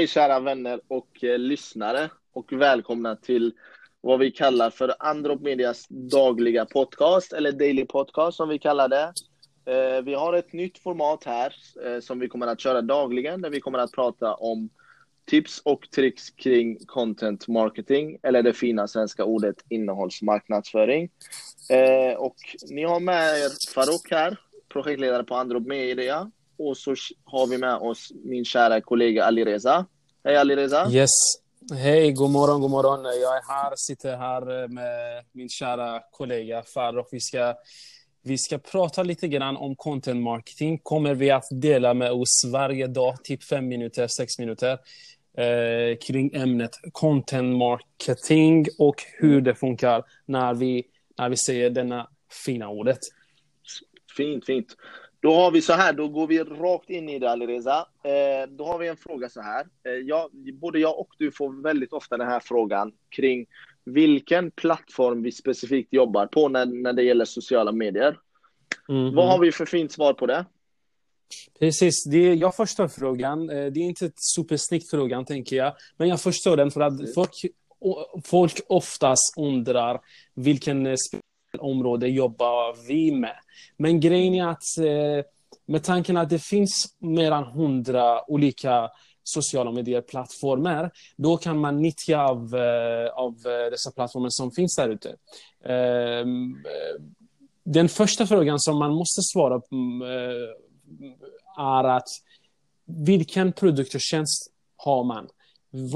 Hej kära vänner och eh, lyssnare och välkomna till vad vi kallar för Androp Medias dagliga podcast, eller daily podcast som vi kallar det. Eh, vi har ett nytt format här eh, som vi kommer att köra dagligen där vi kommer att prata om tips och tricks kring content marketing, eller det fina svenska ordet innehållsmarknadsföring. Eh, och ni har med er Farouk här, projektledare på Androp Media. Och så har vi med oss min kära kollega Alireza. Hej Alireza! Yes. Hej, god morgon, god morgon. Jag är här, sitter här med min kära kollega Farouk. Vi ska, vi ska prata lite grann om content marketing. Kommer vi att dela med oss varje dag, typ fem minuter, sex minuter eh, kring ämnet content marketing och hur det funkar när vi, när vi säger denna fina ordet. Fint, fint. Då har vi så här, då går vi rakt in i det Alireza. Eh, då har vi en fråga så här. Eh, jag, både jag och du får väldigt ofta den här frågan kring vilken plattform vi specifikt jobbar på när, när det gäller sociala medier. Mm. Vad har vi för fint svar på det? Precis, det, jag förstår frågan. Eh, det är inte ett supersnyggt frågan, tänker jag. Men jag förstår den för att folk, folk oftast undrar vilken eh, område jobbar vi med. Men grejen är att eh, med tanken att det finns mer än hundra olika sociala medieplattformar, då kan man nyttja av, eh, av eh, dessa plattformar som finns där ute. Ehm, den första frågan som man måste svara på mm, är att vilken produkt och tjänst har man?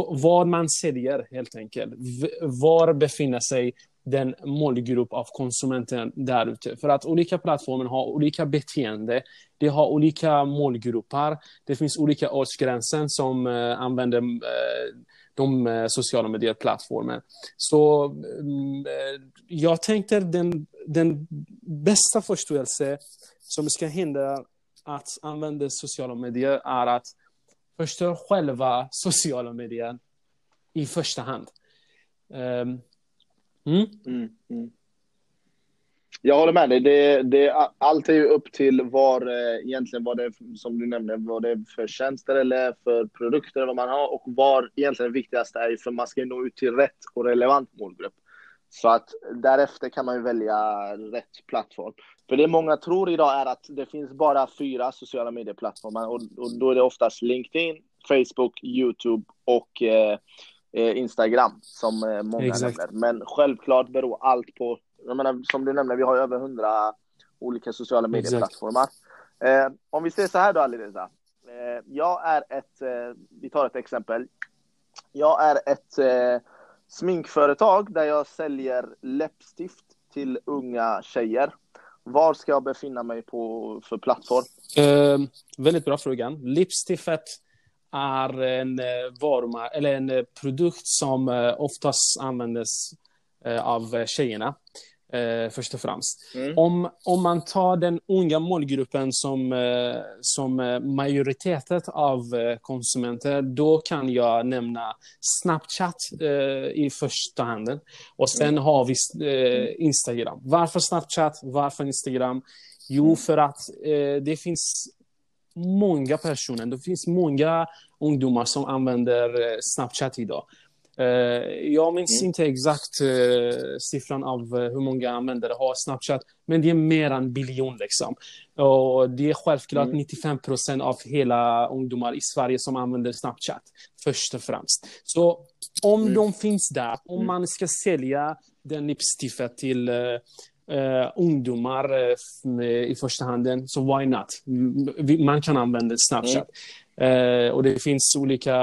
Vad man säljer helt enkelt. Var befinner sig den målgrupp av konsumenten där ute. För att olika plattformar har olika beteende. De har olika målgrupper. Det finns olika årsgränser som uh, använder uh, de eh, sociala medieplattformarna. Så mm, jag tänkte den, den bästa förståelse som ska hända att använda sociala medier är att förstå själva sociala medier i första hand. Ehm, Mm? Mm, mm. Jag håller med dig. Det, det, allt är ju upp till var eh, egentligen vad det är, som du nämnde, vad det är för tjänster eller för produkter vad man har och var egentligen det viktigaste är för man ska nå ut till rätt och relevant målgrupp. Så att därefter kan man ju välja rätt plattform. För det många tror idag är att det finns bara fyra sociala medieplattformar och, och då är det oftast LinkedIn, Facebook, YouTube och eh Instagram som eh, många Exakt. nämner. Men självklart beror allt på, jag menar, som du nämnde, vi har över hundra olika sociala medieplattformar. Eh, om vi ser så här då Alireza. Eh, jag är ett, eh, vi tar ett exempel. Jag är ett sminkföretag där jag säljer läppstift till unga tjejer. Var ska jag befinna mig på för plattform? Uh, väldigt bra fråga. Lipstiftet är en uh, varumärke, eller en uh, produkt som uh, oftast används av tjejerna eh, först och främst. Mm. Om, om man tar den unga målgruppen som, eh, som eh, majoriteten av eh, konsumenter, då kan jag nämna Snapchat eh, i första hand. Och sen mm. har vi eh, Instagram. Varför Snapchat? Varför Instagram? Jo, mm. för att det finns många personer, det finns många ungdomar som använder Snapchat idag. Eh, jag minns mm. inte exakt uh, siffran av hur många användare har Snapchat, men det är mer än biljon. Liksom. Och det är självklart mm. 95 procent av hela ungdomar i Sverige som använder Snapchat, först och främst. Så om mm. de finns där, om mm. man ska sälja den lipstiftet till uh, ungdomar i första hand, så why not? Man kan använda Snapchat. Mm. Eh, och det finns olika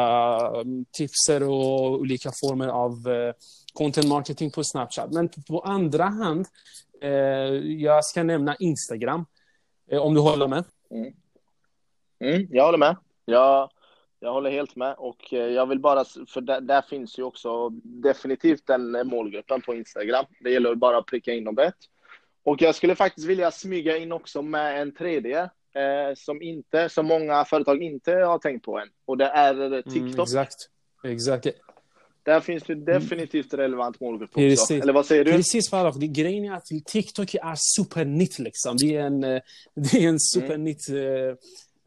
mm, tipser och olika former av eh, content marketing på Snapchat. Men på andra hand, eh, jag ska nämna Instagram. Eh, om du håller med? Mm. Mm, jag håller med. Jag, jag håller helt med och eh, jag vill bara, för där, där, finns ju också definitivt den målgruppen på Instagram. Det gäller bara att pricka in dem rätt. Och jag skulle faktiskt vilja smyga in också med en tredje eh, som, inte, som många företag inte har tänkt på än. Och det är mm, TikTok. Mm, exakt. exakt. Där finns det definitivt relevant målgrupp också. Precis. Eller vad säger du? Precis, Faraf. Grejen är att TikTok är supernytt liksom. Det är en, eh, det är en supernytt mm.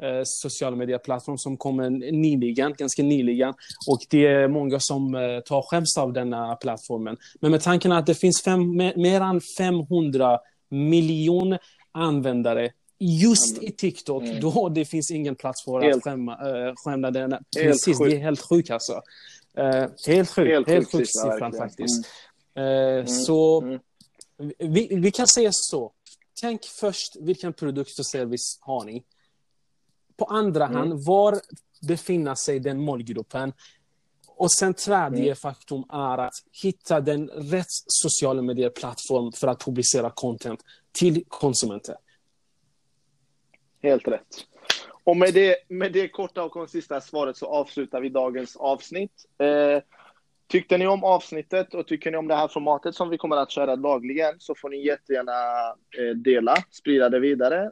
Eh, sociala medieplattform som kommer nyligen, ganska nyligen. Och det är många som eh, tar skäms av denna plattformen. Men med tanken att det finns fem, mer än 500 miljoner användare just i TikTok, mm. då det finns ingen plats för helt, att skämma, äh, skämma den. Precis, det är helt sjukt alltså. Uh, helt sjukt, helt, helt sjukt siffran faktiskt. Mm. Uh, så mm. Vi, vi, kan säga så. Tänk först vilken produkt och service har ni? På andra mm. hand, var befinner sig den målgruppen? Och sen tredje mm. faktum är att hitta den rätt sociala medier-plattform för att publicera content till konsumenter. Helt rätt. Och med det, med det korta och konsista svaret så avslutar vi dagens avsnitt. Eh, tyckte ni om avsnittet och tycker ni om det här formatet som vi kommer att köra dagligen så får ni jättegärna eh, dela, sprida det vidare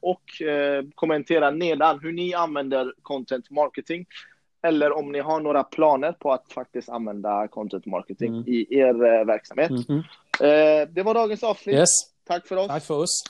och eh, kommentera nedan hur ni använder content marketing eller om ni har några planer på att faktiskt använda content marketing mm. i er eh, verksamhet. Mm -hmm. det var dagens avsnitt. Yes. Tack för oss. Tack för oss.